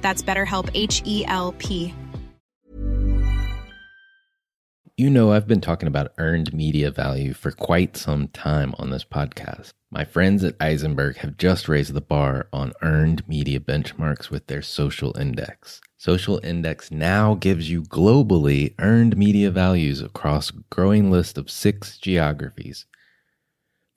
That's BetterHelp H E L P. You know, I've been talking about earned media value for quite some time on this podcast. My friends at Ayzenberg have just raised the bar on earned media benchmarks with their social index. Social Index now gives you globally earned media values across a growing list of six geographies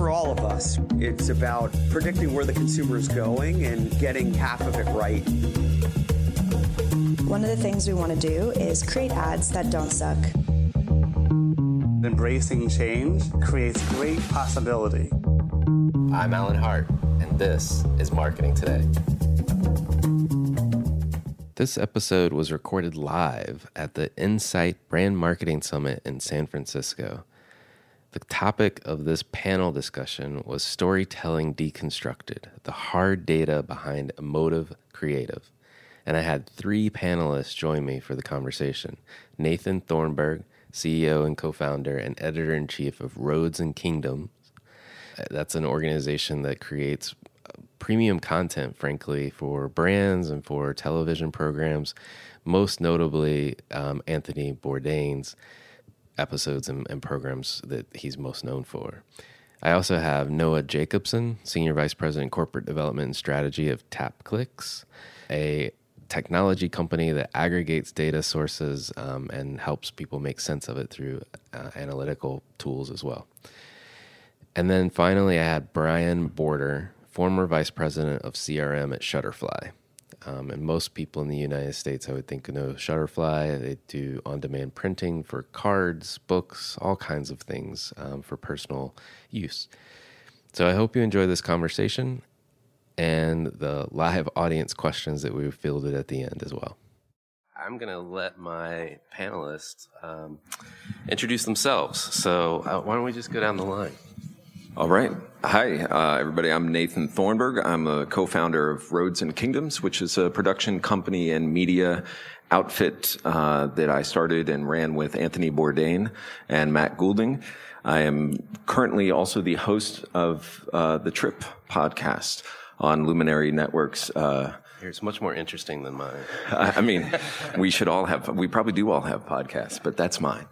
For all of us, it's about predicting where the consumer is going and getting half of it right. One of the things we want to do is create ads that don't suck. Embracing change creates great possibility. I'm Alan Hart, and this is Marketing Today. This episode was recorded live at the Incite Brand Marketing Summit in San Francisco. The topic of this panel discussion was storytelling deconstructed, the hard data behind emotive creative. And I had three panelists join me for the conversation Nathan Thornburgh, CEO and co founder and editor in chief of Roads and Kingdoms. That's an organization that creates premium content, frankly, for brands and for television programs, most notably um, Anthony Bourdain's episodes and, and programs that he's most known for. I also have Noah Jacobson, Senior Vice President, Corporate Development and Strategy of TapClicks, a technology company that aggregates data sources um, and helps people make sense of it through uh, analytical tools as well. And then finally, I had Brian Border, former Vice President of CRM at Shutterfly. Um, and most people in the United States, I would think, know Shutterfly. They do on demand printing for cards, books, all kinds of things um, for personal use. So I hope you enjoy this conversation and the live audience questions that we fielded at the end as well. I'm going to let my panelists um, introduce themselves. So uh, why don't we just go down the line? All right. Hi, uh, everybody. I'm Nathan Thornburgh. I'm a co-founder of Roads and Kingdoms, which is a production company and media outfit uh, that I started and ran with Anthony Bourdain and Matt Goulding. I am currently also the host of uh, the Trip podcast on Luminary Networks. Uh, it's much more interesting than mine. I mean, we should all have, we probably do all have podcasts, but that's mine.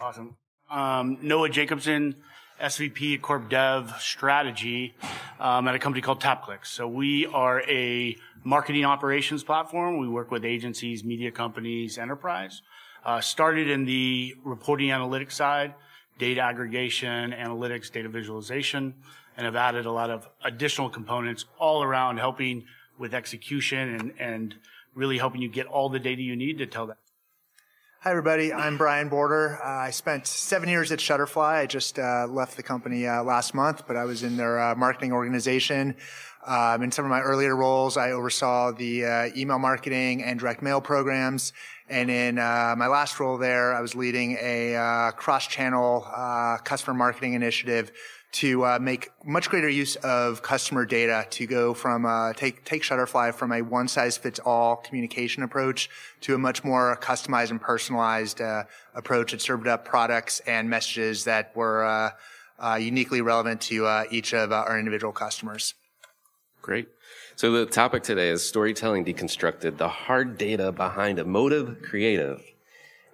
Awesome. Um, Noah Jacobson, SVP Corp Dev Strategy um, at a company called TapClicks. So we are a marketing operations platform. We work with agencies, media companies, enterprise. Uh, started in the reporting analytics side, data aggregation, analytics, data visualization, and have added a lot of additional components all around helping with execution and, and really helping you get all the data you need to tell that. Hi, everybody. I'm Brian Border. Uh, I spent seven years at Shutterfly. I just uh, left the company uh, last month, but I was in their uh, marketing organization. Um, in some of my earlier roles, I oversaw the uh, email marketing and direct mail programs. And in uh, my last role there, I was leading a cross-channel customer marketing initiative to uh, make much greater use of customer data to go from uh, take take Shutterfly from a one size fits all communication approach to a much more customized and personalized uh, approach that served up products and messages that were uh, uh, uniquely relevant to uh, each of our individual customers. Great. So the topic today is storytelling deconstructed, the hard data behind emotive creative.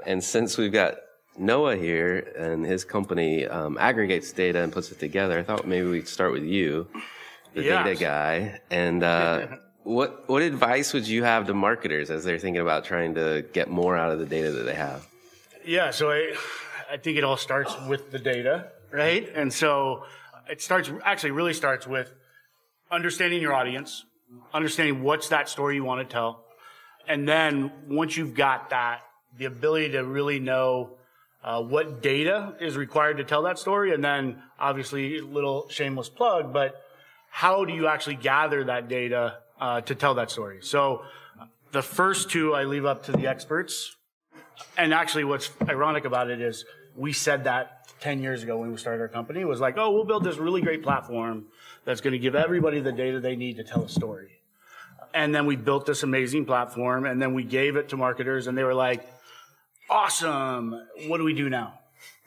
And since we've got Noah here and his company um, aggregates data and puts it together. I thought maybe we'd start with you, the yes. data guy. And uh, what what advice would you have to marketers as they're thinking about trying to get more out of the data that they have? Yeah, so I I think it all starts with the data, right? And so it starts actually really starts with understanding your audience, understanding what's that story you want to tell, and then once you've got that, the ability to really know uh, what data is required to tell that story, and then obviously little shameless plug, but how do you actually gather that data uh, to tell that story? So the first two I leave up to the experts. And actually, what's ironic about it is we said that 10 years ago when we started our company. Was like, oh, we'll build this really great platform that's going to give everybody the data they need to tell a story. And then we built this amazing platform, and then we gave it to marketers, and they were like, awesome. What do we do now?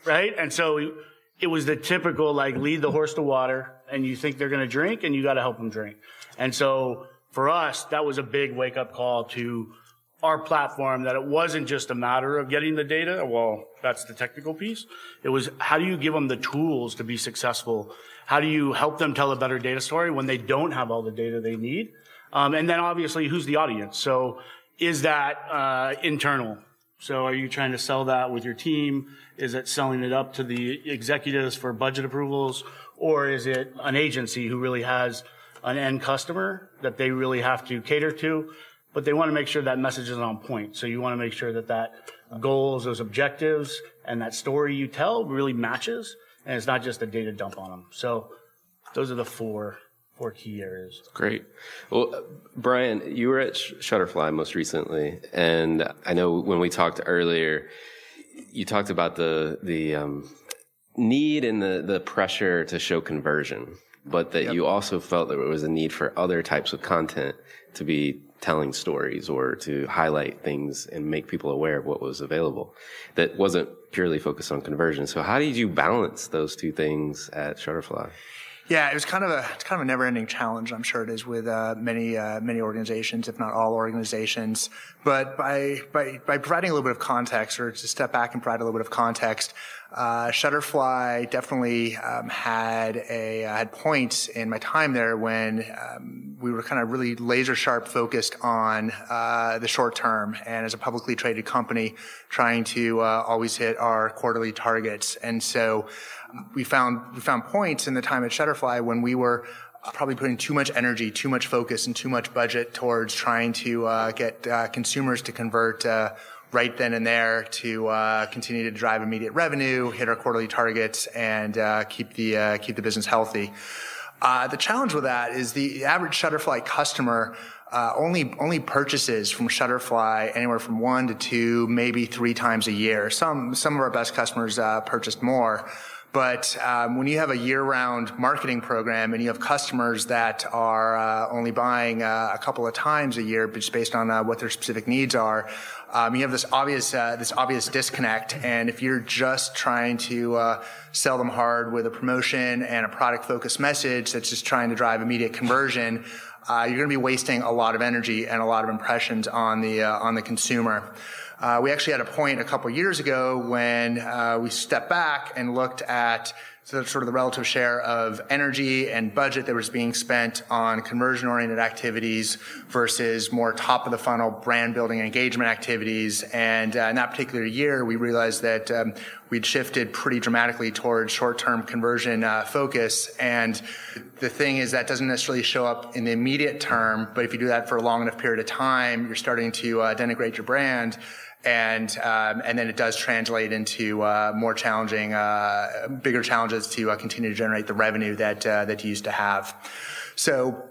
Right? And so it was the typical like lead the horse to water and you think they're going to drink and you got to help them drink. And so for us, that was a big wake up call to our platform that it wasn't just a matter of getting the data. Well, that's the technical piece. It was how do you give them the tools to be successful? How do you help them tell a better data story when they don't have all the data they need? Um, and then obviously who's the audience? So is that uh, internal? So are you trying to sell that with your team? Is it selling it up to the executives for budget approvals? Or is it an agency who really has an end customer that they really have to cater to? But they want to make sure that message is on point. So you want to make sure that that goals, those objectives, and that story you tell really matches. And it's not just a data dump on them. So those are the four four key areas. Great. Well, Brian, you were at Shutterfly most recently, and I know when we talked earlier, you talked about the the um, need and the the pressure to show conversion, but that yep. you also felt that there was a need for other types of content to be telling stories or to highlight things and make people aware of what was available that wasn't purely focused on conversion. So how did you balance those two things at Shutterfly? Yeah, it was kind of a it's kind of a never-ending challenge. I'm sure it is with uh, many uh, many organizations, if not all organizations. But by by by providing a little bit of context, or to step back and provide a little bit of context, uh, Shutterfly definitely um, had a uh, had points in my time there when um, we were kind of really laser sharp focused on uh, the short term, and as a publicly traded company, trying to uh, always hit our quarterly targets, and so we found we found points in the time at Shutterfly when we were probably putting too much energy, too much focus, and too much budget towards trying to uh, get uh, consumers to convert uh, right then and there to uh, continue to drive immediate revenue, hit our quarterly targets, and uh, keep the uh, keep the business healthy. the challenge with that is the average Shutterfly customer. Only only purchases from Shutterfly anywhere from one to two, maybe three times a year. Some some of our best customers purchased more. But um, when you have a year-round marketing program and you have customers that are uh, only buying uh, a couple of times a year, just based on uh, what their specific needs are, um, you have this obvious uh, this obvious disconnect. And if you're just trying to uh, sell them hard with a promotion and a product-focused message that's just trying to drive immediate conversion, uh, you're going to be wasting a lot of energy and a lot of impressions on the on the consumer. Uh, we actually had a point a couple years ago when uh, we stepped back and looked at so sort of the relative share of energy and budget that was being spent on conversion oriented activities versus more top of the funnel brand building engagement activities. And uh, in that particular year, we realized that um, we'd shifted pretty dramatically towards short term conversion uh, focus. And the thing is, that doesn't necessarily show up in the immediate term, but if you do that for a long enough period of time, you're starting to uh, denigrate your brand and um, and then it does translate into uh, more challenging, uh, bigger challenges to uh, continue to generate the revenue that uh, that you used to have. So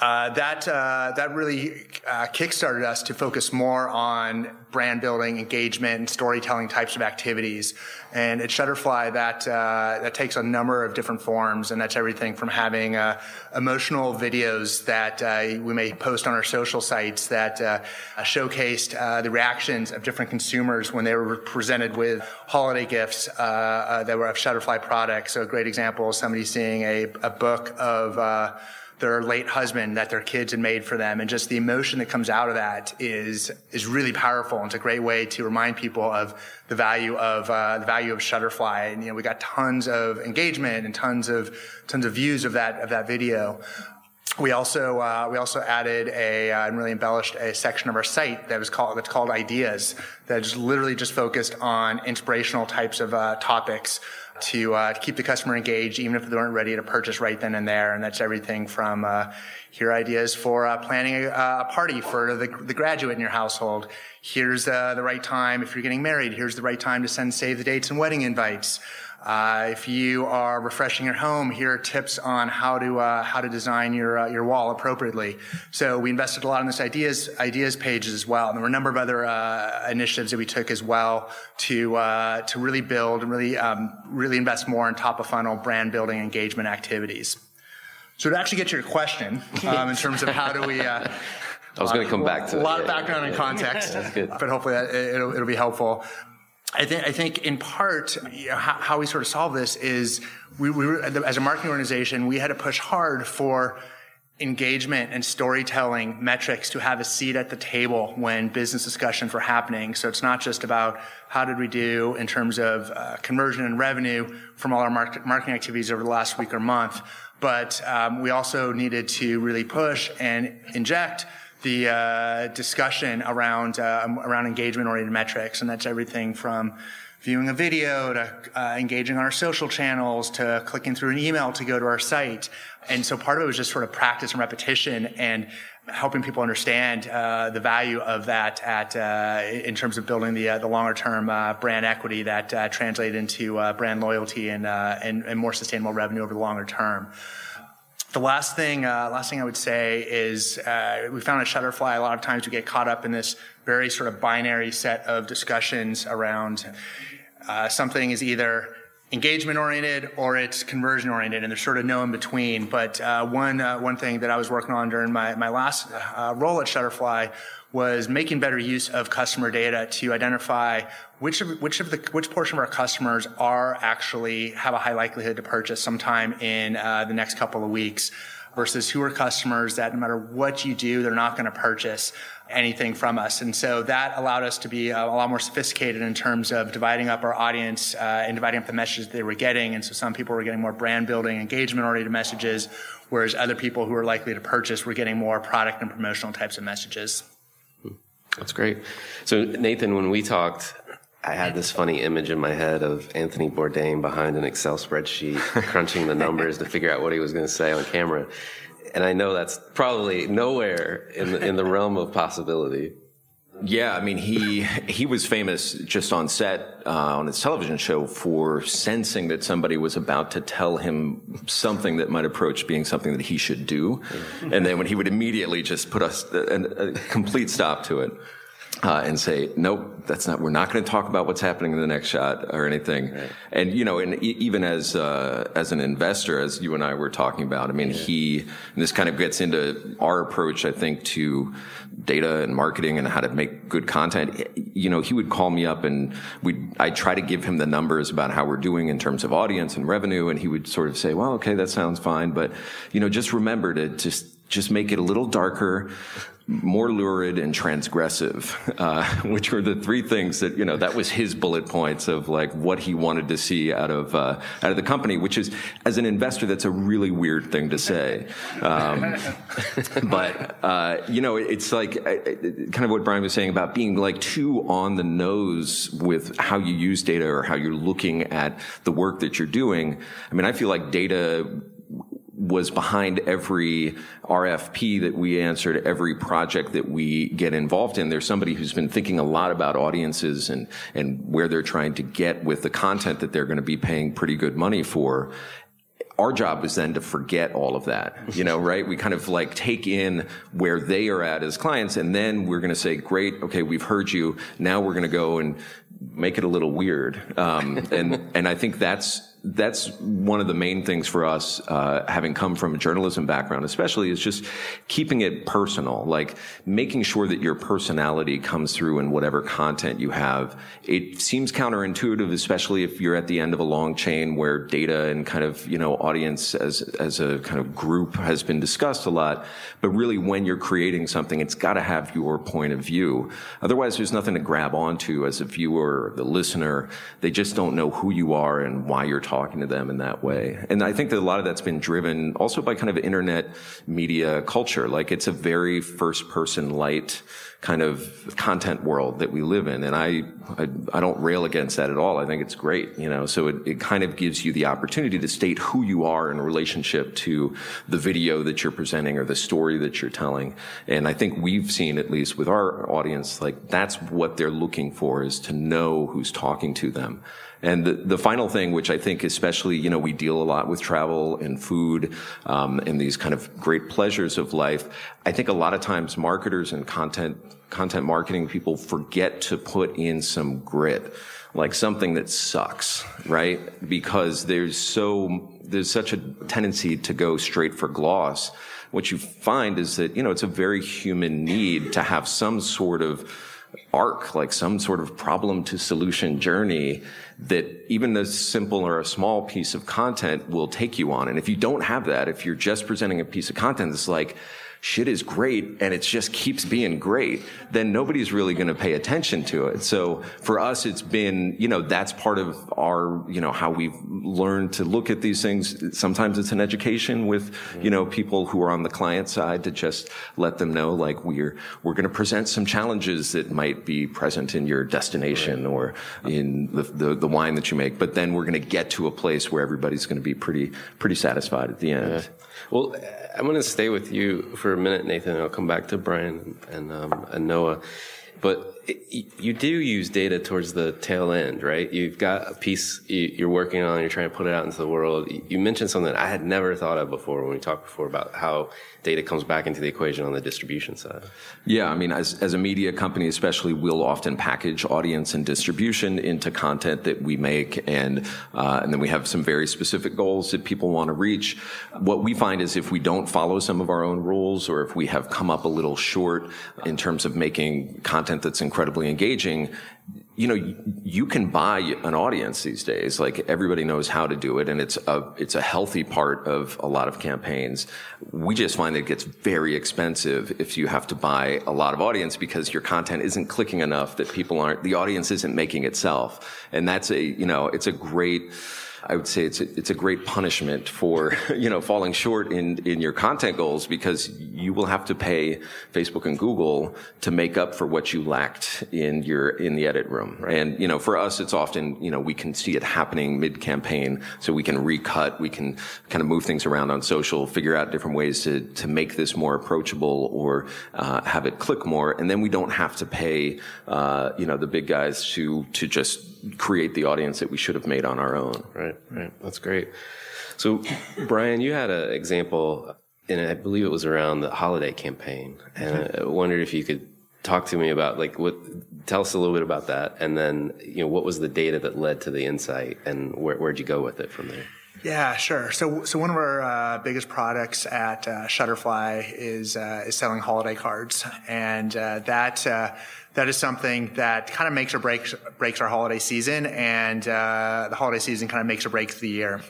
uh, that uh, that really uh, kickstarted us to focus more on brand building, engagement, and storytelling types of activities. And at Shutterfly, that uh, that takes a number of different forms, and that's everything from having uh, emotional videos that uh, we may post on our social sites that showcased the reactions of different consumers when they were presented with holiday gifts that were of Shutterfly products. So a great example somebody seeing a, a book of their late husband that their kids had made for them. And just the emotion that comes out of that is, is really powerful. And it's a great way to remind people of the value of, uh, the value of Shutterfly. And, you know, we got tons of engagement and tons of, tons of views of that, of that video. We also uh, we also added a uh, and really embellished a section of our site that was called that's called ideas that is literally just focused on inspirational types of uh, topics to, uh, keep the customer engaged, even if they weren't ready to purchase right then and there. And that's everything from uh, here ideas for uh, planning a, a, party for the, the, graduate in your household. Here's uh, the right time if you're getting married. Here's the right time to send save the dates and wedding invites. Uh, if you are refreshing your home, here are tips on how to uh, how to design your uh, your wall appropriately. So we invested a lot in this ideas ideas page as well. And there were a number of other uh, initiatives that we took as well to uh, to really build and really um, really invest more in top of funnel brand building engagement activities. So to actually get to your question um, in terms of how do we uh, I was going to come back to a lot of background and context, but hopefully that, it'll, it'll, be helpful. I think, I think in part, you know, how, how, we sort of solve this is we, we were, as a marketing organization, we had to push hard for engagement and storytelling metrics to have a seat at the table when business discussions were happening. So it's not just about how did we do in terms of uh, conversion and revenue from all our market, marketing activities over the last week or month, but um, we also needed to really push and inject the uh, discussion around uh, around engagement oriented metrics, and that's everything from viewing a video to uh, engaging on our social channels to clicking through an email to go to our site. And so part of it was just sort of practice and repetition and helping people understand uh, the value of that at uh, in terms of building the uh, the longer term brand equity that uh, translated into uh, brand loyalty and, and, and more sustainable revenue over the longer term. The last thing, uh, last thing I would say is uh, we found at Shutterfly a lot of times we get caught up in this very sort of binary set of discussions around uh, something is either engagement oriented or it's conversion oriented, and there's sort of no in between. But uh, one uh, one thing that I was working on during my my last uh, role at Shutterfly was making better use of customer data to identify which of which of the which portion of our customers are actually have a high likelihood to purchase sometime in uh, the next couple of weeks versus who are customers that no matter what you do they're not going to purchase anything from us. And so that allowed us to be a, lot more sophisticated in terms of dividing up our audience uh, and dividing up the messages they were getting. And so some people were getting more brand building engagement oriented messages whereas other people who were likely to purchase were getting more product and promotional types of messages that's great. So, Nathan, when we talked, I had this funny image in my head of Anthony Bourdain behind an Excel spreadsheet, crunching the numbers to figure out what he was going to say on camera. And I know that's probably nowhere in the, in the realm of possibility. Yeah, I mean he he was famous just on set uh, on his television show for sensing that somebody was about to tell him something that might approach being something that he should do, and then when he would immediately just put a, a, a complete stop to it uh, and say, nope, that's not, we're not going to talk about what's happening in the next shot or anything. Right. And, you know, and even as, uh, as an investor, as you and I were talking about, I mean, yeah. he, this kind of gets into our approach, I think, to data and marketing and how to make good content. You know, he would call me up and we, I try to give him the numbers about how we're doing in terms of audience and revenue. And he would sort of say, well, okay, that sounds fine. But, you know, just remember to just, just make it a little darker, more lurid and transgressive, uh, which were the three things that you know that was his bullet points of like what he wanted to see out of uh, out of the company. Which is, as an investor, that's a really weird thing to say. Um, but uh, you know, it's like kind of what Brian was saying about being like too on the nose with how you use data or how you're looking at the work that you're doing. I mean, I feel like data was behind every RFP that we answered, every project that we get involved in. There's somebody who's been thinking a lot about audiences and, and where they're trying to get with the content that they're going to be paying pretty good money for our job is then to forget all of that, you know, right? We kind of like take in where they are at as clients, and then we're going to say, great, okay, we've heard you. Now we're going to go and make it a little weird. Um, and, and I think that's, that's one of the main things for us, uh, having come from a journalism background, especially, is just keeping it personal, like making sure that your personality comes through in whatever content you have. It seems counterintuitive, especially if you're at the end of a long chain where data and kind of you know audience as as a kind of group has been discussed a lot. But really, when you're creating something, it's got to have your point of view. Otherwise, there's nothing to grab onto as a viewer, the listener. They just don't know who you are and why you're talking to them in that way. And I think that a lot of that's been driven also by kind of internet media culture. Like it's a very first person light kind of content world that we live in. And I, I, I, don't rail against that at all. I think it's great, you know, so it, it kind of gives you the opportunity to state who you are in relationship to the video that you're presenting or the story that you're telling. And I think we've seen, at least with our audience, like that's what they're looking for is to know who's talking to them. And the, the final thing, which I think especially, you know, we deal a lot with travel and food um, and these kind of great pleasures of life. I think a lot of times marketers and content content marketing people forget to put in some grit, like something that sucks, right? Because there's so there's such a tendency to go straight for gloss. What you find is that you know it's a very human need to have some sort of arc, like some sort of problem to solution journey that even a simple or a small piece of content will take you on. And if you don't have that, if you're just presenting a piece of content it's like, shit is great and it just keeps being great, then nobody's really going to pay attention to it. So for us, it's been, you know, that's part of our, you know, how we've learned to look at these things. Sometimes it's an education with, you know, people who are on the client side to just let them know, like, we're, we're going to present some challenges that might be present in your destination or in the, the, the, wine that you make. But then we're going to get to a place where everybody's going to be pretty, pretty satisfied at the end. Yeah. Well, I'm going to stay with you for a minute, Nathan. I'll come back to Brian and, um, and Noah. But you do use data towards the tail end, right? You've got a piece you're working on, you're trying to put it out into the world. You mentioned something I had never thought of before when we talked before about how data comes back into the equation on the distribution side. Yeah, I mean, as, as a media company, especially, we'll often package audience and distribution into content that we make, and uh, and then we have some very specific goals that people want to reach. What we find is if we don't follow some of our own rules, or if we have come up a little short in terms of making content that's incredibly engaging, you know, you can buy an audience these days. Like everybody knows how to do it, and it's a it's a healthy part of a lot of campaigns. We just find that it gets very expensive if you have to buy a lot of audience because your content isn't clicking enough that people aren't the audience isn't making itself, and that's a you know it's a great I would say it's a, it's a great punishment for you know falling short in in your content goals because you will have to pay Facebook and Google to make up for what you lacked in your in the edit room. Right. And you know for us it's often you know we can see it happening mid campaign so we can recut, we can kind of move things around on social, figure out different ways to to make this more approachable or uh, have it click more, and then we don't have to pay uh, you know the big guys to to just create the audience that we should have made on our own. Right, right. That's great. So, Brian, you had an example, and I believe it was around the holiday campaign, and mm-hmm. I wondered if you could talk to me about like what tell us a little bit about that and then you know what was the data that led to the insight and where, where'd you go with it from there yeah, sure. So, so one of our uh, biggest products at uh, Shutterfly is uh, is selling holiday cards, and uh, that uh, that is something that kind of makes or breaks breaks our holiday season, and uh, the holiday season kind of makes or breaks the year.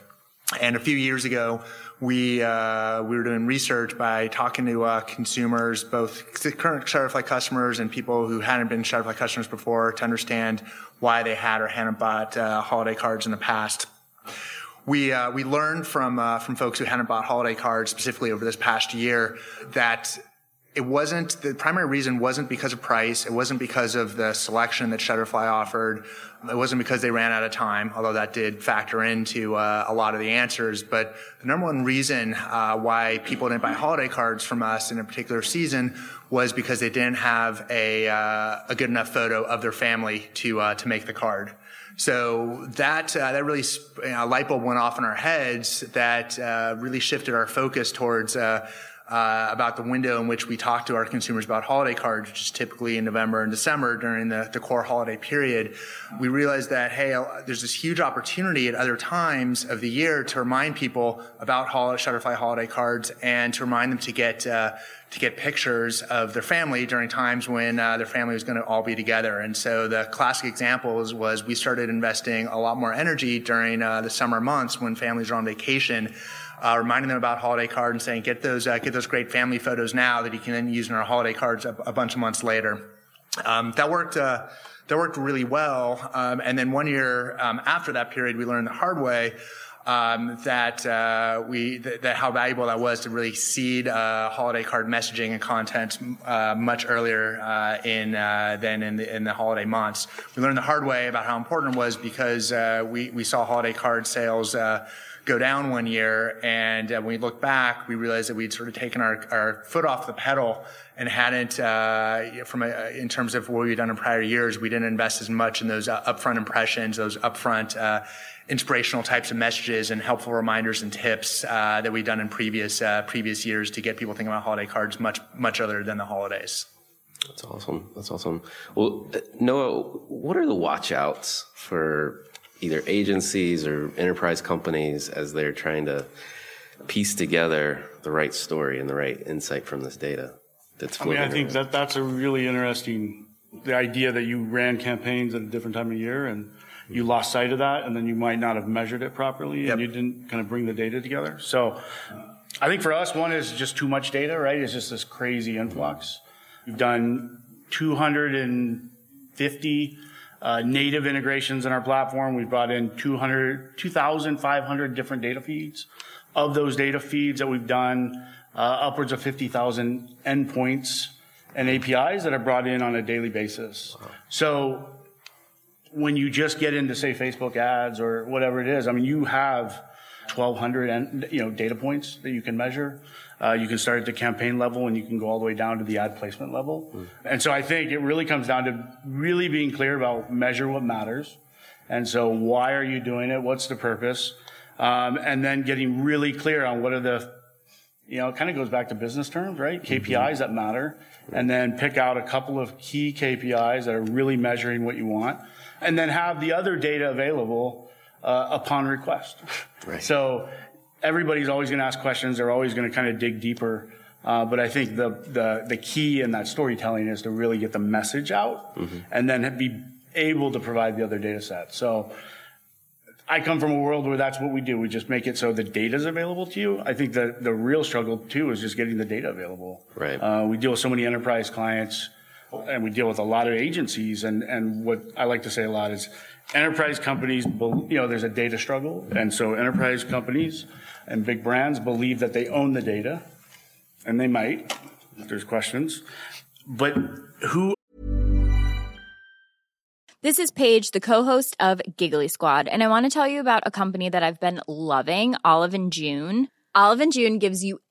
And a few years ago, we uh, we were doing research by talking to uh, consumers, both current Shutterfly customers and people who hadn't been Shutterfly customers before, to understand why they had or hadn't bought uh, holiday cards in the past. We uh, we learned from uh, from folks who hadn't bought holiday cards specifically over this past year that it wasn't the primary reason wasn't because of price. It wasn't because of the selection that Shutterfly offered. It wasn't because they ran out of time, although that did factor into uh, a lot of the answers. But the number one reason uh, why people didn't buy holiday cards from us in a particular season was because they didn't have a uh, a good enough photo of their family to uh, to make the card. So that uh, that really you know, a light bulb went off in our heads that uh, really shifted our focus towards uh, about the window in which we talk to our consumers about holiday cards, which is typically in November and December during the, the core holiday period, we realized that, hey, uh, there's this huge opportunity at other times of the year to remind people about holiday, Shutterfly holiday cards and to remind them to get, uh, to get pictures of their family during times when uh, their family was going to all be together. And so the classic examples was we started investing a lot more energy during uh, the summer months when families are on vacation uh, reminding them about holiday cards and saying, get those, uh, get those great family photos now that you can then use in our holiday cards a, a bunch of months later. Um, that worked, uh, that worked really well. Um, and then one year um, after that period, we learned the hard way um, that uh, we that, that, how valuable that was to really seed uh, holiday card messaging and content uh, much earlier uh, in uh, than in the in the holiday months. We learned the hard way about how important it was because uh, we we saw holiday card sales go down one year. And uh, when we look back, we realized that we'd sort of taken our, our foot off the pedal and hadn't, uh, from a, in terms of what we'd done in prior years, we didn't invest as much in those uh, upfront impressions, those upfront uh, inspirational types of messages and helpful reminders and tips uh, that we've done in previous previous years to get people thinking about holiday cards much much other than the holidays. That's awesome. That's awesome. Well, Noah, what are the watchouts for either agencies or enterprise companies as they're trying to piece together the right story and the right insight from this data that's I mean, I think that that's a really interesting the idea that you ran campaigns at a different time of year and you lost sight of that and then you might not have measured it properly yep. and you didn't kind of bring the data together. So I think for us, one is just too much data, right? It's just this crazy influx. We've done 250 uh, native integrations in our platform. We've brought in 200, 2,500 different data feeds. Of those data feeds that we've done, uh, upwards of 50,000 endpoints and APIs that are brought in on a daily basis. Wow. So when you just get into, say, Facebook ads or whatever it is, I mean, you have 1,200 you know, data points that you can measure. Uh, you can start at the campaign level and you can go all the way down to the ad placement level. Mm. And so I think it really comes down to really being clear about measure what matters. And so why are you doing it? What's the purpose? Um, and then getting really clear on what are the, you know, it kind of goes back to business terms, right? KPIs mm-hmm. that matter. And then pick out a couple of key KPIs that are really measuring what you want. And then have the other data available uh, upon request. Right. So everybody's always going to ask questions. They're always going to kind of dig deeper. Uh, but I think the, the, the key in that storytelling is to really get the message out mm-hmm. and then be able to provide the other data set. So I come from a world where that's what we do. We just make it so the data is available to you. I think that the real struggle too is just getting the data available. Right. Uh, we deal with so many enterprise clients and we deal with a lot of agencies and, and what I like to say a lot is enterprise companies, you know, there's a data struggle. And so enterprise companies and big brands believe that they own the data, and they might. There's questions. But who this is Paige, the co-host of Giggly Squad, and I want to tell you about a company that I've been loving, Olive and June. Olive and June gives you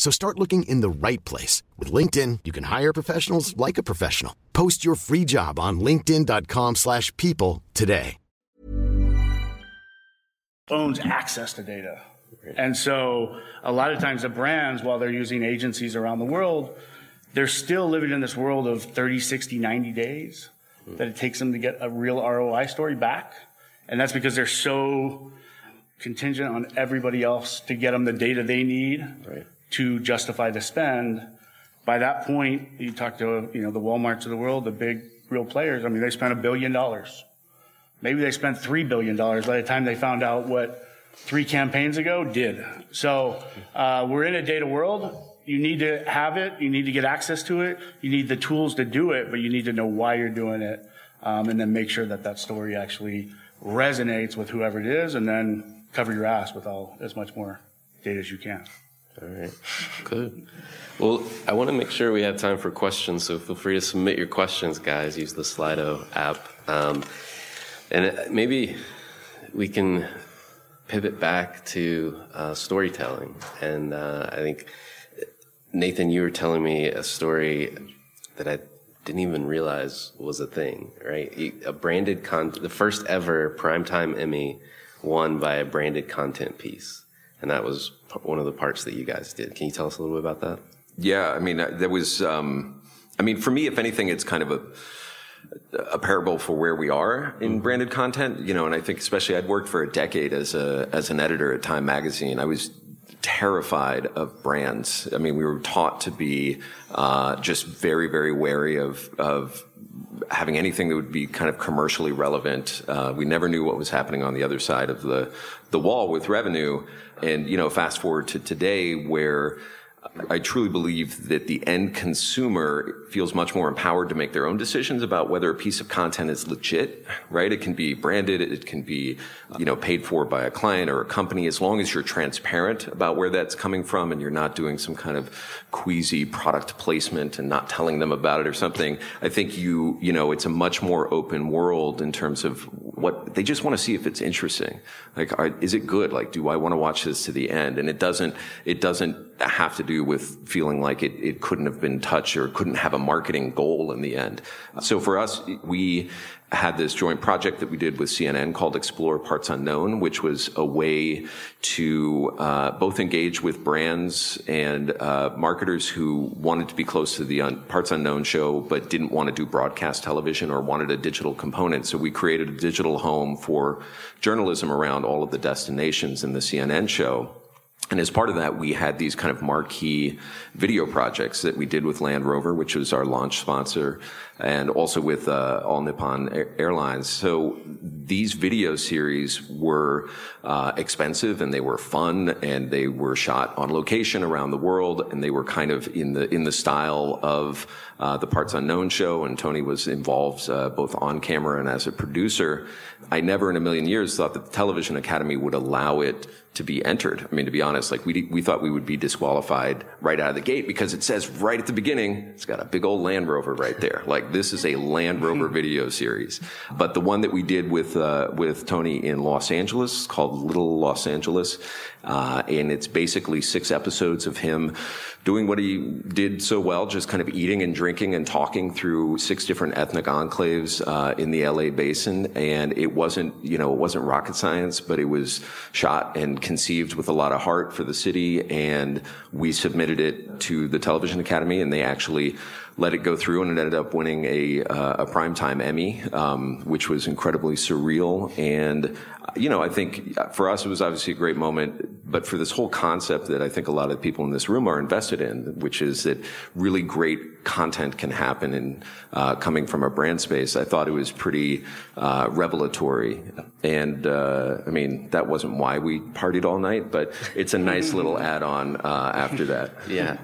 So start looking in the right place. With LinkedIn, you can hire professionals like a professional. Post your free job on linkedin.com slash people today. Owns access to data. And so a lot of times the brands, while they're using agencies around the world, they're still living in this world of 30, 60, 90 days hmm. that it takes them to get a real ROI story back. And that's because they're so contingent on everybody else to get them the data they need Right. To justify the spend. By that point, you talk to, you know, the Walmarts of the world, the big real players. I mean, they spent a billion dollars. Maybe they spent $3 billion by the time they found out what three campaigns ago did. So uh, we're in a data world. You need to have it. You need to get access to it. You need the tools to do it, but you need to know why you're doing it. Um, and then make sure that that story actually resonates with whoever it is and then cover your ass with all as much more data as you can. All right. Good. Well, I want to make sure we have time for questions, so feel free to submit your questions, guys. Use the Slido app. Um, and maybe we can pivot back to uh, storytelling. And uh, I think, Nathan, you were telling me a story that I didn't even realize was a thing, right? A branded con, the first ever primetime Emmy won by a branded content piece. And that was one of the parts that you guys did. Can you tell us a little bit about that? Yeah, I mean, uh, there was. Um, I mean, for me, if anything, it's kind of a a parable for where we are in branded content. You know, and I think especially I'd worked for a decade as a as an editor at Time Magazine. I was terrified of brands. I mean, we were taught to be uh, just very, very wary of of having anything that would be kind of commercially relevant. Uh, we never knew what was happening on the other side of the the wall with revenue. And you know, fast forward to today, where I truly believe that the end consumer feels much more empowered to make their own decisions about whether a piece of content is legit, right? It can be branded, it can be, you know, paid for by a client or a company, as long as you're transparent about where that's coming from and you're not doing some kind of queasy product placement and not telling them about it or something. I think you, you know, it's a much more open world in terms of what they just want to see if it's interesting. Like, are, is it good? Like, do I want to watch this to the end? And it doesn't, it doesn't have to do with feeling like it, it couldn't have been touched or couldn't have a marketing goal in the end. So for us, we had this joint project that we did with CNN called Explore Parts Unknown, which was a way to uh, both engage with brands and uh, marketers who wanted to be close to the un- Parts Unknown show but didn't want to do broadcast television or wanted a digital component. So we created a digital home for journalism around all of the destinations in the CNN show. And as part of that, we had these kind of marquee video projects that we did with Land Rover, which was our launch sponsor, and also with uh, All Nippon Air- Airlines. So these video series were uh, expensive and they were fun and they were shot on location around the world and they were kind of in the in the style of uh, the Parts Unknown show. And Tony was involved uh, both on camera and as a producer. I never in a million years thought that the Television Academy would allow it to be entered. I mean, to be honest, like we, we thought we would be disqualified right out of the gate because it says right at the beginning, it's got a big old Land Rover right there. Like this is a Land Rover video series. But the one that we did with, uh, with Tony in Los Angeles called Little Los Angeles. Uh, and it's basically six episodes of him doing what he did so well, just kind of eating and drinking and talking through six different ethnic enclaves uh, in the LA basin. And it wasn't, you know, it wasn't rocket science, but it was shot and conceived with a lot of heart for the city. And we submitted it to the Television Academy, and they actually let it go through, and it ended up winning a, uh, a primetime Emmy, um, which was incredibly surreal. And, you know, I think for us, it was obviously a great moment, but for this whole concept that I think a lot of people in this room are invested in, which is that really great content can happen in uh, coming from a brand space, I thought it was pretty uh, revelatory. And, uh, I mean, that wasn't why we partied all night, but it's a nice little add on uh, after that. Yeah.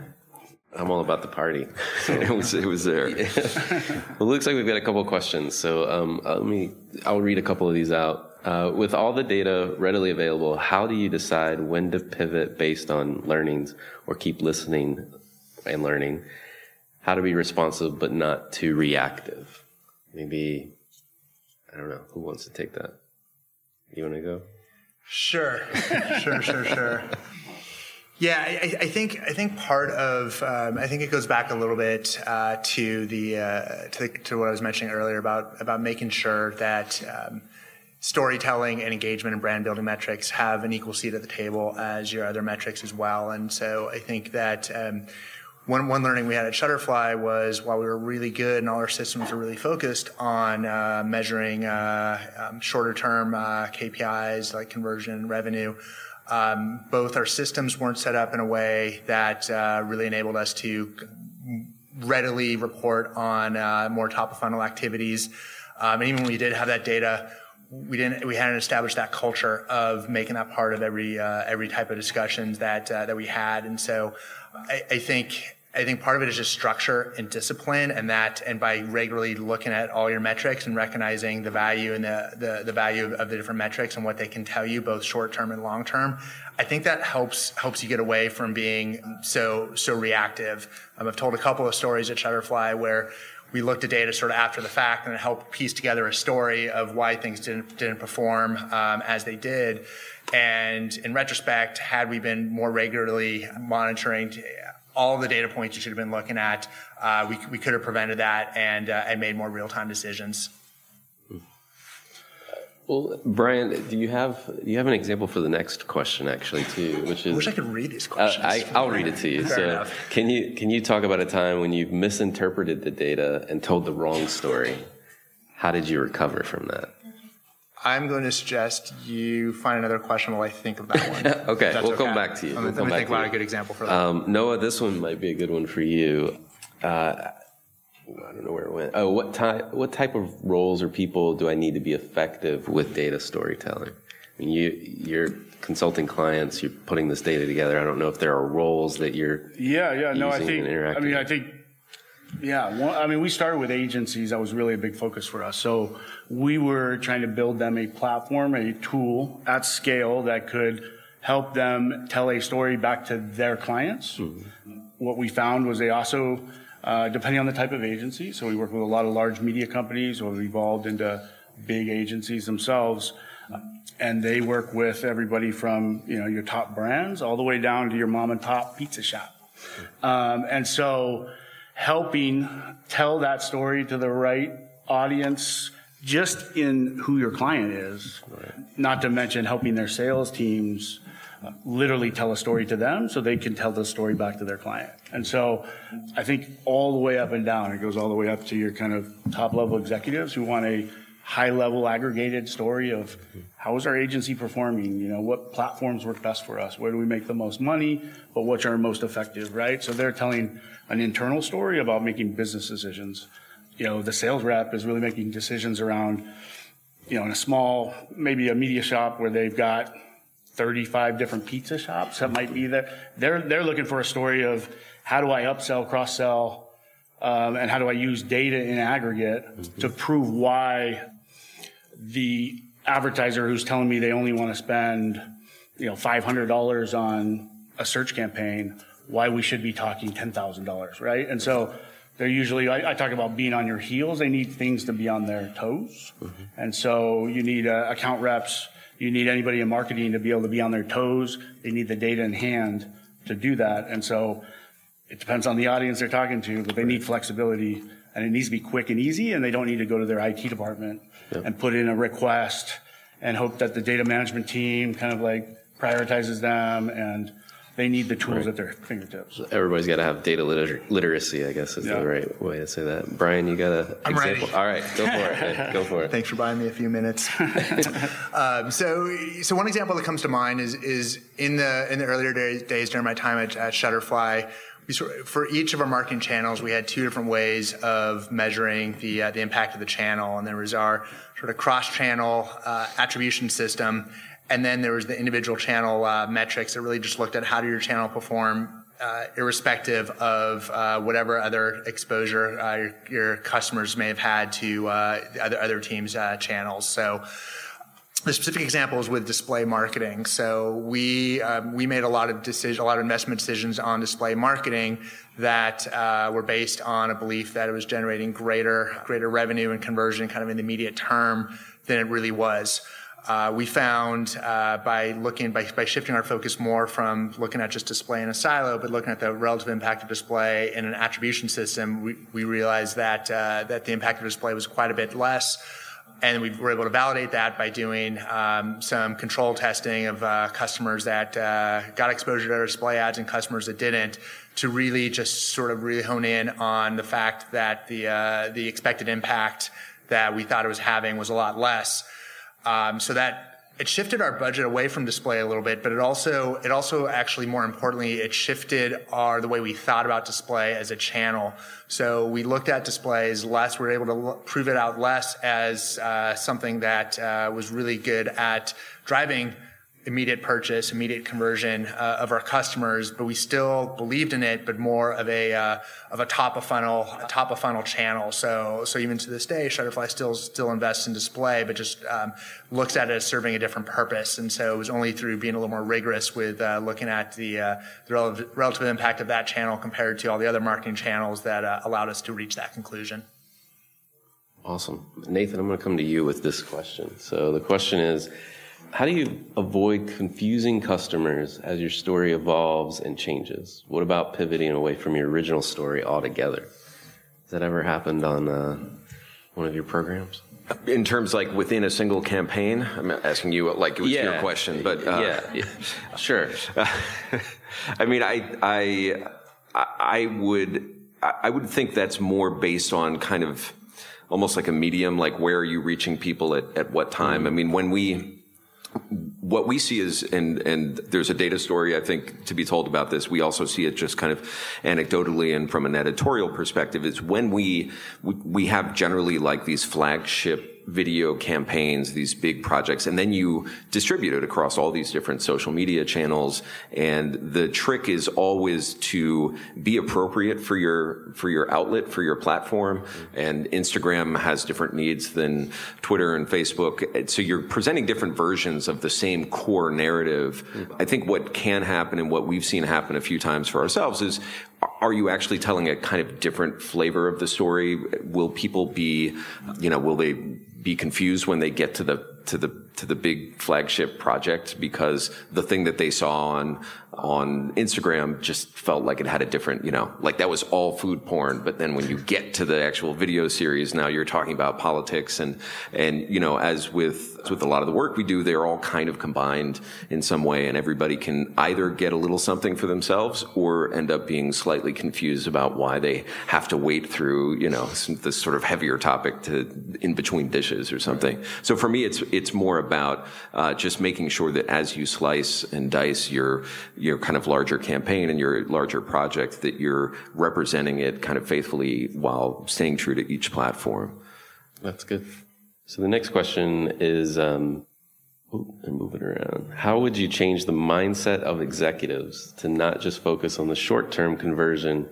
I'm all about the party. it was it was there. well, it looks like we've got a couple of questions. So um, uh, let me. I'll read a couple of these out. Uh, with all the data readily available, how do you decide when to pivot based on learnings or keep listening and learning? How to be responsive but not too reactive? Maybe I don't know who wants to take that. You want to go? Sure, sure, sure, sure. Yeah, I, I, think I think part of um, I think it goes back a little bit uh, to the, uh, to the, to what I was mentioning earlier about about making sure that um, storytelling and engagement and brand building metrics have an equal seat at the table as your other metrics as well. And so I think that um, one, one learning we had at Shutterfly was while we were really good and all our systems were really focused on uh, measuring uh, um, shorter term uh, KPIs like conversion and revenue, um, both our systems weren't set up in a way that uh, really enabled us to readily report on uh, more top of funnel activities. Um, and even when we did have that data, we didn't we hadn't established that culture of making that part of every uh, every type of discussions that that we had, and so I, I think I think part of it is just structure and discipline and that, and by regularly looking at all your metrics and recognizing the value and the, the, the value of the different metrics and what they can tell you, both short term and long term. I think that helps, helps you get away from being so, so reactive. Um, I've told a couple of stories at Shutterfly where we looked at data sort of after the fact and it helped piece together a story of why things didn't, didn't perform um, as they did. And in retrospect, had we been more regularly monitoring all the data points you should have been looking at. Uh, we, we could have prevented that and, uh, and made more real time decisions. Well, Brian, do you have do you have an example for the next question actually too, which is? I wish I could read these questions. I, will read it to you. Fair so, enough. can you can you talk about a time when you've misinterpreted the data and told the wrong story? How did you recover from that? I'm going to suggest you find another question while I think of that one. okay, we'll okay. come back to you. Let me, We'll let me think about you. a good example for that. Um, Noah, this one might be a good one for you. Uh, I don't know where it went. Oh, what type what type of roles or people do I need to be effective with data storytelling? I mean, you you're consulting clients, you're putting this data together. I don't know if there are roles that you're Yeah, yeah. No, I think. I mean, I think. Yeah, one, I mean, we started with agencies. That was really a big focus for us. So we were trying to build them a platform, a tool at scale that could help them tell a story back to their clients. What we found was they also, uh, depending on the type of agency, so we work with a lot of large media companies or evolved into big agencies themselves. And they work with everybody from, you know, your top brands all the way down to your mom and pop pizza shop. Um, and so helping tell that story to the right audience just in who your client is, not to mention helping their sales teams uh, literally tell a story to them so they can tell the story back to their client. And so I think all the way up and down, it goes all the way up to your kind of top level executives who want a high level aggregated story of how is our agency performing? You know, what platforms work best for us? Where do we make the most money? But which are most effective, right? So they're telling an internal story about making business decisions. You know, the sales rep is really making decisions around, you know, in a small, maybe a media shop where they've got 35 different pizza shops that might be there. They're, they're looking for a story of how do I upsell, cross sell, um, and how do I use data in aggregate to prove why the advertiser who's telling me they only want to spend, you know, $500 on a search campaign, why we should be talking $10,000, right? And so they're usually, I, I talk about being on your heels. They need things to be on their toes. And so you need uh, account reps. You need anybody in marketing to be able to be on their toes. They need the data in hand to do that. And so it depends on the audience they're talking to, but they need flexibility and it needs to be quick and easy and they don't need to go to their IT department and put in a request and hope that the data management team kind of like prioritizes them and they need the tools at their fingertips. Everybody's got to have data liter- literacy, I guess is Yeah. the right way to say that. Brian, you got a I'm ready. example? All right, go for it. Hey, go for it. Thanks for buying me a few minutes. um, so, so one example that comes to mind is is in the in the earlier days, days during my time at, at Shutterfly. For each of our marketing channels, we had two different ways of measuring the uh, the impact of the channel, and there was our sort of cross-channel uh, attribution system, and then there was the individual channel uh, metrics that really just looked at how did your channel perform uh, irrespective of uh, whatever other exposure uh, your, your, customers may have had to other other teams' channels. So. The specific example is with display marketing. So we um, we made a lot of decision, a lot of investment decisions on display marketing that uh, were based on a belief that it was generating greater greater revenue and conversion, kind of in the immediate term, than it really was. Uh, we found uh, by looking by, by shifting our focus more from looking at just display in a silo, but looking at the relative impact of display in an attribution system, we, we realized that uh, that the impact of display was quite a bit less. And we were able to validate that by doing um, some control testing of uh, customers that uh, got exposure to our display ads and customers that didn't, to really just sort of really hone in on the fact that the uh, the expected impact that we thought it was having was a lot less. Um, so that it shifted our budget away from display a little bit, but it also it also actually more importantly it shifted our the way we thought about display as a channel. So we looked at displays less. We were able to prove it out less as uh, something that uh, was really good at driving immediate purchase, immediate conversion uh, of our customers, but we still believed in it, but more of a uh, of a top of funnel top of funnel channel. So so even to this day, Shutterfly still still invests in display, but just um, looks at it as serving a different purpose. And so it was only through being a little more rigorous with uh, looking at the uh, the relative, relative, impact of that channel compared to all the other marketing channels that uh, allowed us to reach that conclusion. Awesome, Nathan. I'm going to come to you with this question. So the question is how do you avoid confusing customers as your story evolves and changes? What about pivoting away from your original story altogether? Has that ever happened on uh, one of your programs? In terms like within a single campaign, I'm asking you like it was yeah. your question, but uh, yeah, yeah, sure. I mean, I, I, I would, I would think that's more based on kind of almost like a medium, like where are you reaching people at, at what time? Mm-hmm. I mean, when we, what we see is, and, and there's a data story, I think, to be told about this. We also see it just kind of anecdotally and from an editorial perspective is when we, we, we have generally like these flagship video campaigns, these big projects, and then you distribute it across all these different social media channels. And the trick is always to be appropriate for your, for your outlet, for your platform. And Instagram has different needs than Twitter and Facebook. So you're presenting different versions of the same core narrative. I think what can happen and what we've seen happen a few times for ourselves is are you actually telling a kind of different flavor of the story? Will people be, you know, will they be confused when they get to the to the to the big flagship project because the thing that they saw on on Instagram just felt like it had a different, you know, like that was all food porn. But then when you get to the actual video series, now you're talking about politics and and you know, as with with a lot of the work we do, they're all kind of combined in some way, and everybody can either get a little something for themselves or end up being slightly confused about why they have to wait through, you know, some, this sort of heavier topic to in between dishes or something. So for me, it's it's more about uh, just making sure that as you slice and dice your your kind of larger campaign and your larger project, that you're representing it kind of faithfully while staying true to each platform. That's good. So the next question is, um, I'm moving around. How would you change the mindset of executives to not just focus on the short term conversion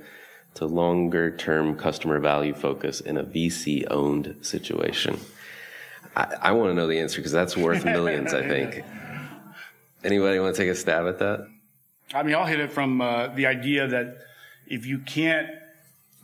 to longer term customer value focus in a VC owned situation? I, I want to know the answer because that's worth millions, I think. Anybody want to take a stab at that? I mean, I'll hit it from uh, the idea that if you can't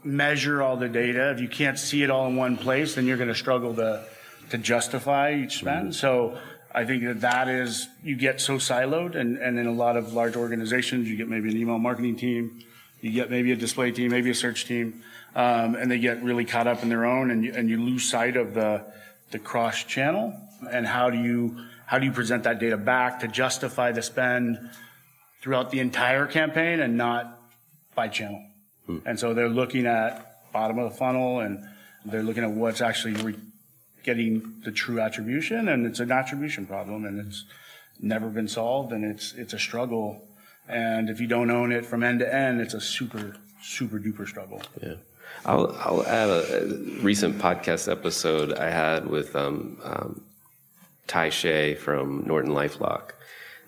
measure all the data, if you can't see it all in one place, then you're going to struggle to to justify each spend. Mm-hmm. So I think that that is you get so siloed, and and in a lot of large organizations, you get maybe an email marketing team, you get maybe a display team, maybe a search team, um, and they get really caught up in their own, and you, and you lose sight of the the cross channel and how do you how do you present that data back to justify the spend throughout the entire campaign and not by channel. Hmm. And so they're looking at bottom of the funnel and they're looking at what's actually re- getting the true attribution and it's an attribution problem and it's never been solved and it's it's a struggle and if you don't own it from end to end it's a super super duper struggle. Yeah. I'll, I'll add a, a, recent podcast episode I had with um, um, Ty Shay from Norton LifeLock.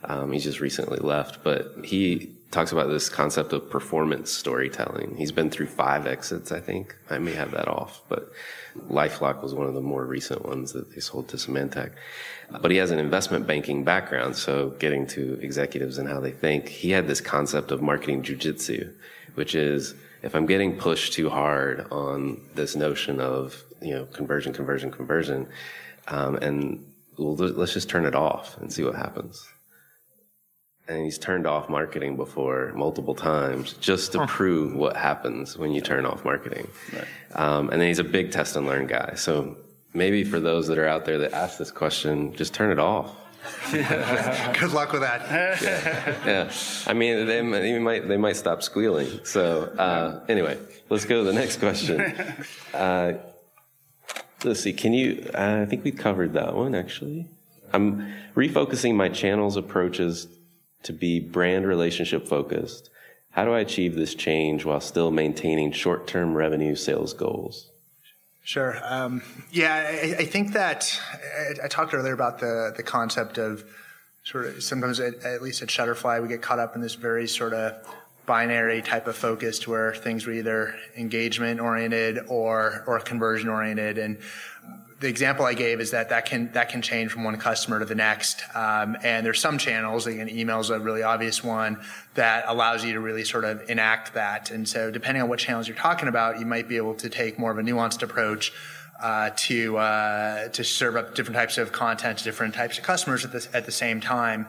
Um, he's just recently left, but he talks about this concept of performance storytelling. He's been through five exits, I think. I may have that off, but LifeLock was one of the more recent ones that they sold to Symantec. But he has an investment banking background, so getting to executives and how they think, he had this concept of marketing jujitsu, which is if I'm getting pushed too hard on this notion of you know conversion, conversion, conversion, um, and well, let's just turn it off and see what happens and he's turned off marketing before multiple times just to huh. prove what happens when you turn off marketing. Right. Um, and then he's a big test and learn guy. So maybe for those that are out there that ask this question, just turn it off. Good luck with that. yeah. yeah. I mean, they, they might they might stop squealing. So uh, anyway, let's go to the next question. Uh, let's see. Can you? Uh, I think we covered that one actually. I'm refocusing my channels approaches to be brand relationship focused. How do I achieve this change while still maintaining short term revenue sales goals? Sure. Um, yeah, I, I, think that I, I, talked earlier about the the concept of sort of sometimes at, at, least at Shutterfly we get caught up in this very sort of binary type of focus to where things were either engagement oriented or or conversion oriented and the example I gave is that that can that can change from one customer to the next. Um, and there's some channels, again, email is a really obvious one that allows you to really sort of enact that. And so, depending on what channels you're talking about, you might be able to take more of a nuanced approach uh, to uh, to serve up different types of content to different types of customers at the at the same time.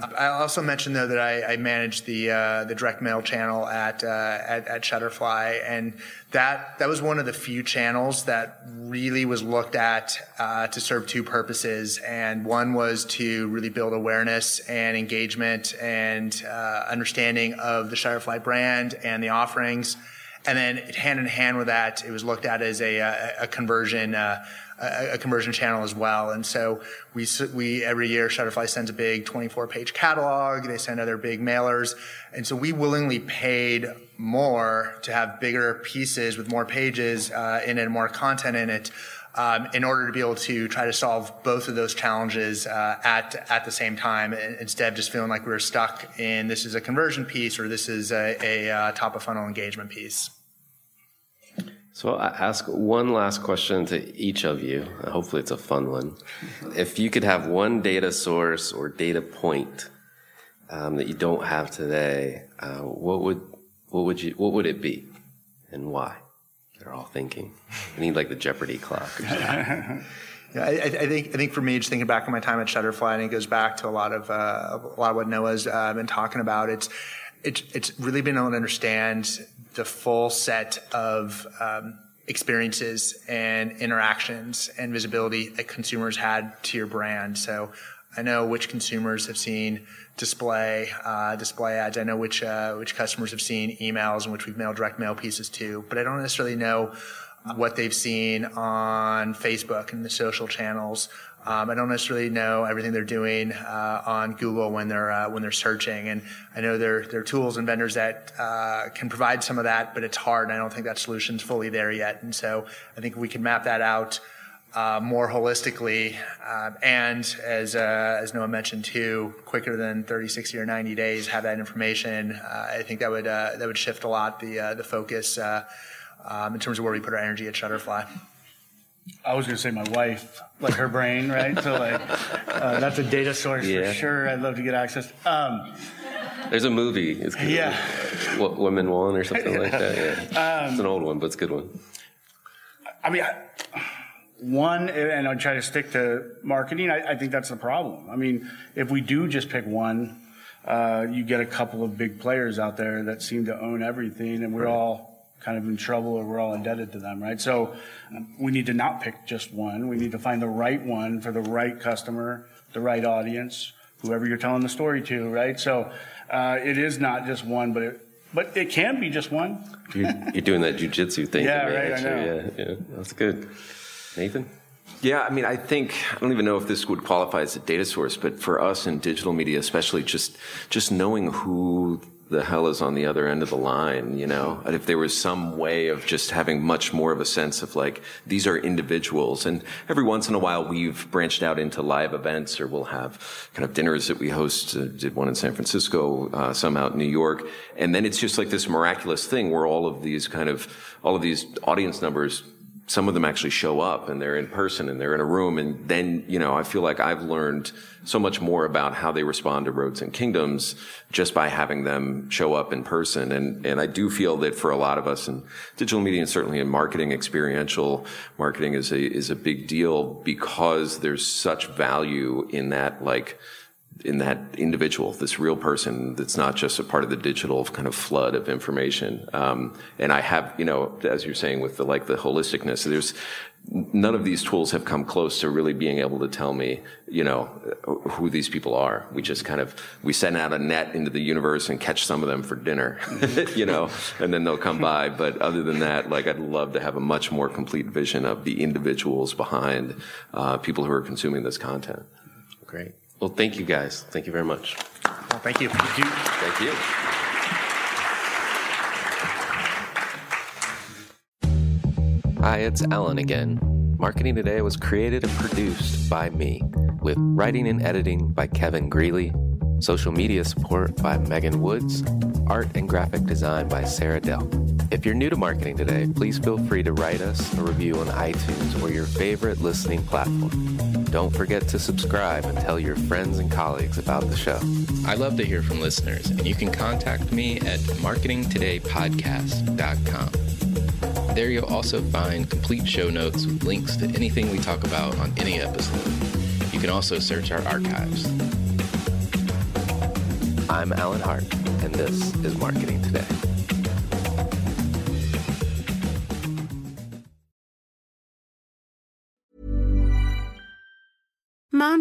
I also mentioned though that I, I manage the uh, the direct mail channel at, uh, at, at Shutterfly, and that that was one of the few channels that really was looked at uh, to serve two purposes. And one was to really build awareness and engagement and uh, understanding of the Shutterfly brand and the offerings. And then hand in hand with that, it was looked at as a, a, a conversion uh, a, a, conversion channel as well. And so we, we every year Shutterfly sends a big 24 page catalog. They send other big mailers. And so we willingly paid more to have bigger pieces with more pages uh, in it, more content in it. Um, in order to be able to try to solve both of those challenges uh, at at the same time, instead of just feeling like we were stuck in this is a conversion piece or this is a, a uh, top of funnel engagement piece. So I'll ask one last question to each of you. Hopefully, it's a fun one. If you could have one data source or data point um, that you don't have today, uh, what would what would you what would it be, and why? They're all thinking. I need like the Jeopardy clock. yeah, I, I, think I think for me, just thinking back on my time at Shutterfly, and it goes back to a lot of uh, a lot of what Noah's uh, been talking about. It's it's it's really been able to understand the full set of um, experiences and interactions and visibility that consumers had to your brand. So I know which consumers have seen display uh, display ads. I know which uh, which customers have seen emails and which we've mailed direct mail pieces to, but I don't necessarily know what they've seen on Facebook and the social channels um, I don't necessarily know everything they're doing uh, on Google when they're uh, when they're searching, and I know there there are tools and vendors that uh, can provide some of that, but it's hard. And I don't think that solution's fully there yet. And so I think we can map that out uh, more holistically, um, and as uh, as Noah mentioned too, quicker than 30, 60, or 90 days, have that information. Uh, I think that would that would shift a lot the the focus um, in terms of where we put our energy at Shutterfly. I was gonna say my wife, like her brain, right? So like, uh, that's a data source yeah. for sure. I'd love to get access. Um, There's a movie. It's good. Yeah. What, Women Want or something like that. Yeah. Um, it's an old one, but it's a good one. I mean, I, one, and I try to stick to marketing. I, I, think that's the problem. I mean, if we do just pick one, uh, you get a couple of big players out there that seem to own everything, and we're right. all kind of in trouble or we're all indebted to them, right? So um, we need to not pick just one. We need to find the right one for the right customer, the right audience, whoever you're telling the story to, right? So uh, it is not just one, but it, but it can be just one. you're, you're doing that jujitsu thing. Yeah, right. I know. Yeah, yeah, that's good. Nathan. Yeah, I mean, I think I don't even know if this would qualify as a data source, but for us in digital media, especially, just just knowing who the hell is on the other end of the line, you know? If there was some way of just having much more of a sense of like, these are individuals. And every once in a while, we've branched out into live events or we'll have kind of dinners that we host. Uh, did one in San Francisco, uh, some out in New York. And then it's just like this miraculous thing where all of these kind of, all of these audience numbers some of them actually show up and they're in person and they're in a room. And then, you know, I feel like I've learned so much more about how they respond to roads and kingdoms just by having them show up in person. And, and I do feel that for a lot of us in digital media and certainly in marketing, experiential marketing is a, is a big deal because there's such value in that, like, in that individual, this real person that's not just a part of the digital kind of flood of information. Um, and I have, you know, as you're saying with the like the holisticness, there's none of these tools have come close to really being able to tell me, you know, who these people are. We just kind of we send out a net into the universe and catch some of them for dinner, you know, and then they'll come by. But other than that, like I'd love to have a much more complete vision of the individuals behind uh, people who are consuming this content. Great. Well, thank you guys. Thank you very much. Well, thank you. Thank you. Thank you. Hi, it's Alan again. Marketing Today was created and produced by me, with writing and editing by Kevin Greeley, social media support by Megan Woods, art and graphic design by Sarah Dell. If you're new to Marketing Today, please feel free to write us a review on iTunes or your favorite listening platform. Don't forget to subscribe and tell your friends and colleagues about the show. I love to hear from listeners, and you can contact me at marketingtodaypodcast.com. There you'll also find complete show notes with links to anything we talk about on any episode. You can also search our archives. I'm Alan Hart, and this is Marketing Today.